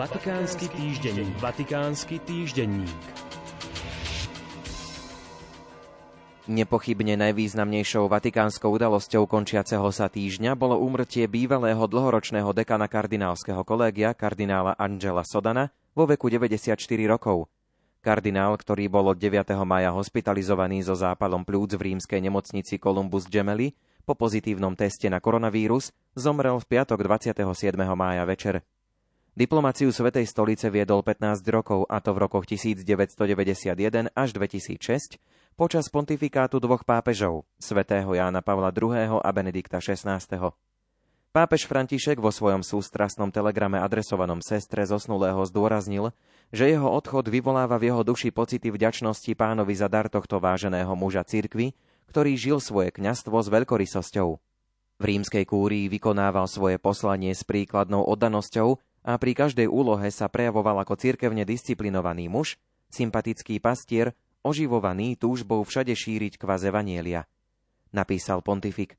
Vatikánsky týždenník. Vatikánsky týždenník. Nepochybne najvýznamnejšou vatikánskou udalosťou končiaceho sa týždňa bolo úmrtie bývalého dlhoročného dekana kardinálskeho kolégia kardinála Angela Sodana vo veku 94 rokov. Kardinál, ktorý bol od 9. maja hospitalizovaný so zápalom plúc v rímskej nemocnici Columbus Gemelli, po pozitívnom teste na koronavírus zomrel v piatok 27. mája večer. Diplomáciu Svetej stolice viedol 15 rokov, a to v rokoch 1991 až 2006, počas pontifikátu dvoch pápežov, svätého Jána Pavla II. a Benedikta XVI. Pápež František vo svojom sústrasnom telegrame adresovanom sestre zosnulého zdôraznil, že jeho odchod vyvoláva v jeho duši pocity vďačnosti pánovi za dar tohto váženého muža cirkvy, ktorý žil svoje kňastvo s veľkorysosťou. V rímskej kúrii vykonával svoje poslanie s príkladnou oddanosťou a pri každej úlohe sa prejavoval ako cirkevne disciplinovaný muž, sympatický pastier, oživovaný túžbou všade šíriť kvaz Evanielia. Napísal pontifik.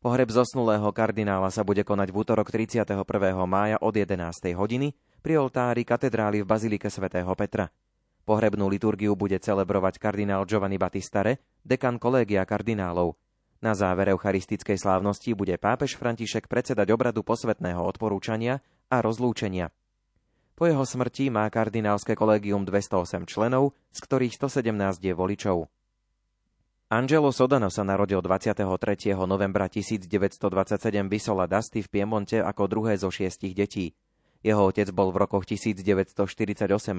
Pohreb zosnulého kardinála sa bude konať v útorok 31. mája od 11. hodiny pri oltári katedrály v Bazilike svätého Petra. Pohrebnú liturgiu bude celebrovať kardinál Giovanni Battistare, dekan kolégia kardinálov. Na záver eucharistickej slávnosti bude pápež František predsedať obradu posvetného odporúčania a rozlúčenia. Po jeho smrti má kardinálske kolégium 208 členov, z ktorých 117 je voličov. Angelo Sodano sa narodil 23. novembra 1927 Vysola Dasti v Piemonte ako druhé zo šiestich detí. Jeho otec bol v rokoch 1948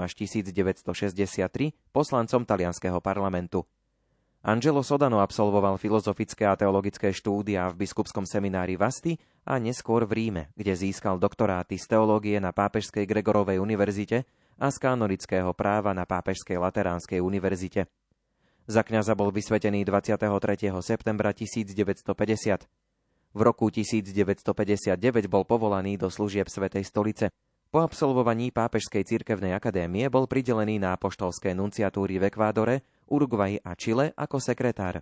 až 1963 poslancom talianského parlamentu. Angelo Sodano absolvoval filozofické a teologické štúdia v biskupskom seminári Vasti a neskôr v Ríme, kde získal doktoráty z teológie na Pápežskej Gregorovej univerzite a z kanonického práva na Pápežskej Lateránskej univerzite. Za kňaza bol vysvetený 23. septembra 1950. V roku 1959 bol povolaný do služieb Svetej stolice. Po absolvovaní Pápežskej cirkevnej akadémie bol pridelený na apoštolské nunciatúry v Ekvádore, Uruguay a Čile ako sekretár.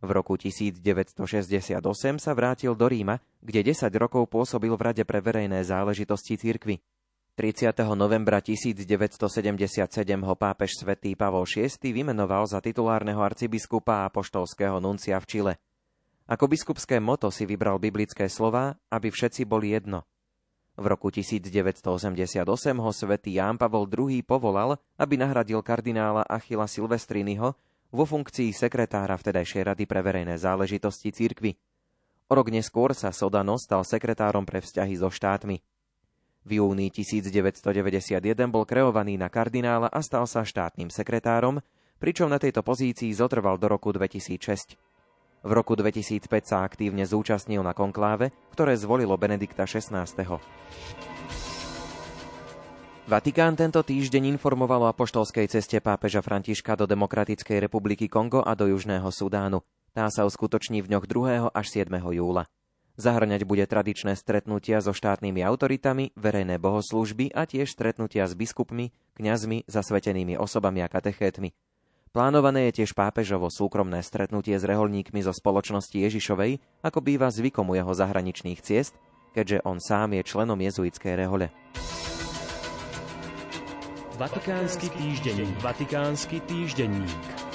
V roku 1968 sa vrátil do Ríma, kde 10 rokov pôsobil v Rade pre verejné záležitosti cirkvy. 30. novembra 1977 ho pápež svätý Pavol VI vymenoval za titulárneho arcibiskupa a apoštolského nuncia v Čile. Ako biskupské moto si vybral biblické slova, aby všetci boli jedno. V roku 1988 ho svätý Ján Pavol II povolal, aby nahradil kardinála Achila Silvestriniho vo funkcii sekretára vtedajšej Rady pre verejné záležitosti církvy. O rok neskôr sa Sodano stal sekretárom pre vzťahy so štátmi. V júni 1991 bol kreovaný na kardinála a stal sa štátnym sekretárom, pričom na tejto pozícii zotrval do roku 2006. V roku 2005 sa aktívne zúčastnil na konkláve, ktoré zvolilo Benedikta XVI. Vatikán tento týždeň informoval o apoštolskej ceste pápeža Františka do Demokratickej republiky Kongo a do Južného Sudánu. Tá sa uskutoční v dňoch 2. až 7. júla. Zahrňať bude tradičné stretnutia so štátnymi autoritami, verejné bohoslúžby a tiež stretnutia s biskupmi, kňazmi, zasvetenými osobami a katechétmi. Plánované je tiež pápežovo súkromné stretnutie s reholníkmi zo spoločnosti Ježišovej, ako býva zvykom u jeho zahraničných ciest, keďže on sám je členom jezuitskej rehole. Vatikánsky týždenník. Vatikánsky týždenník.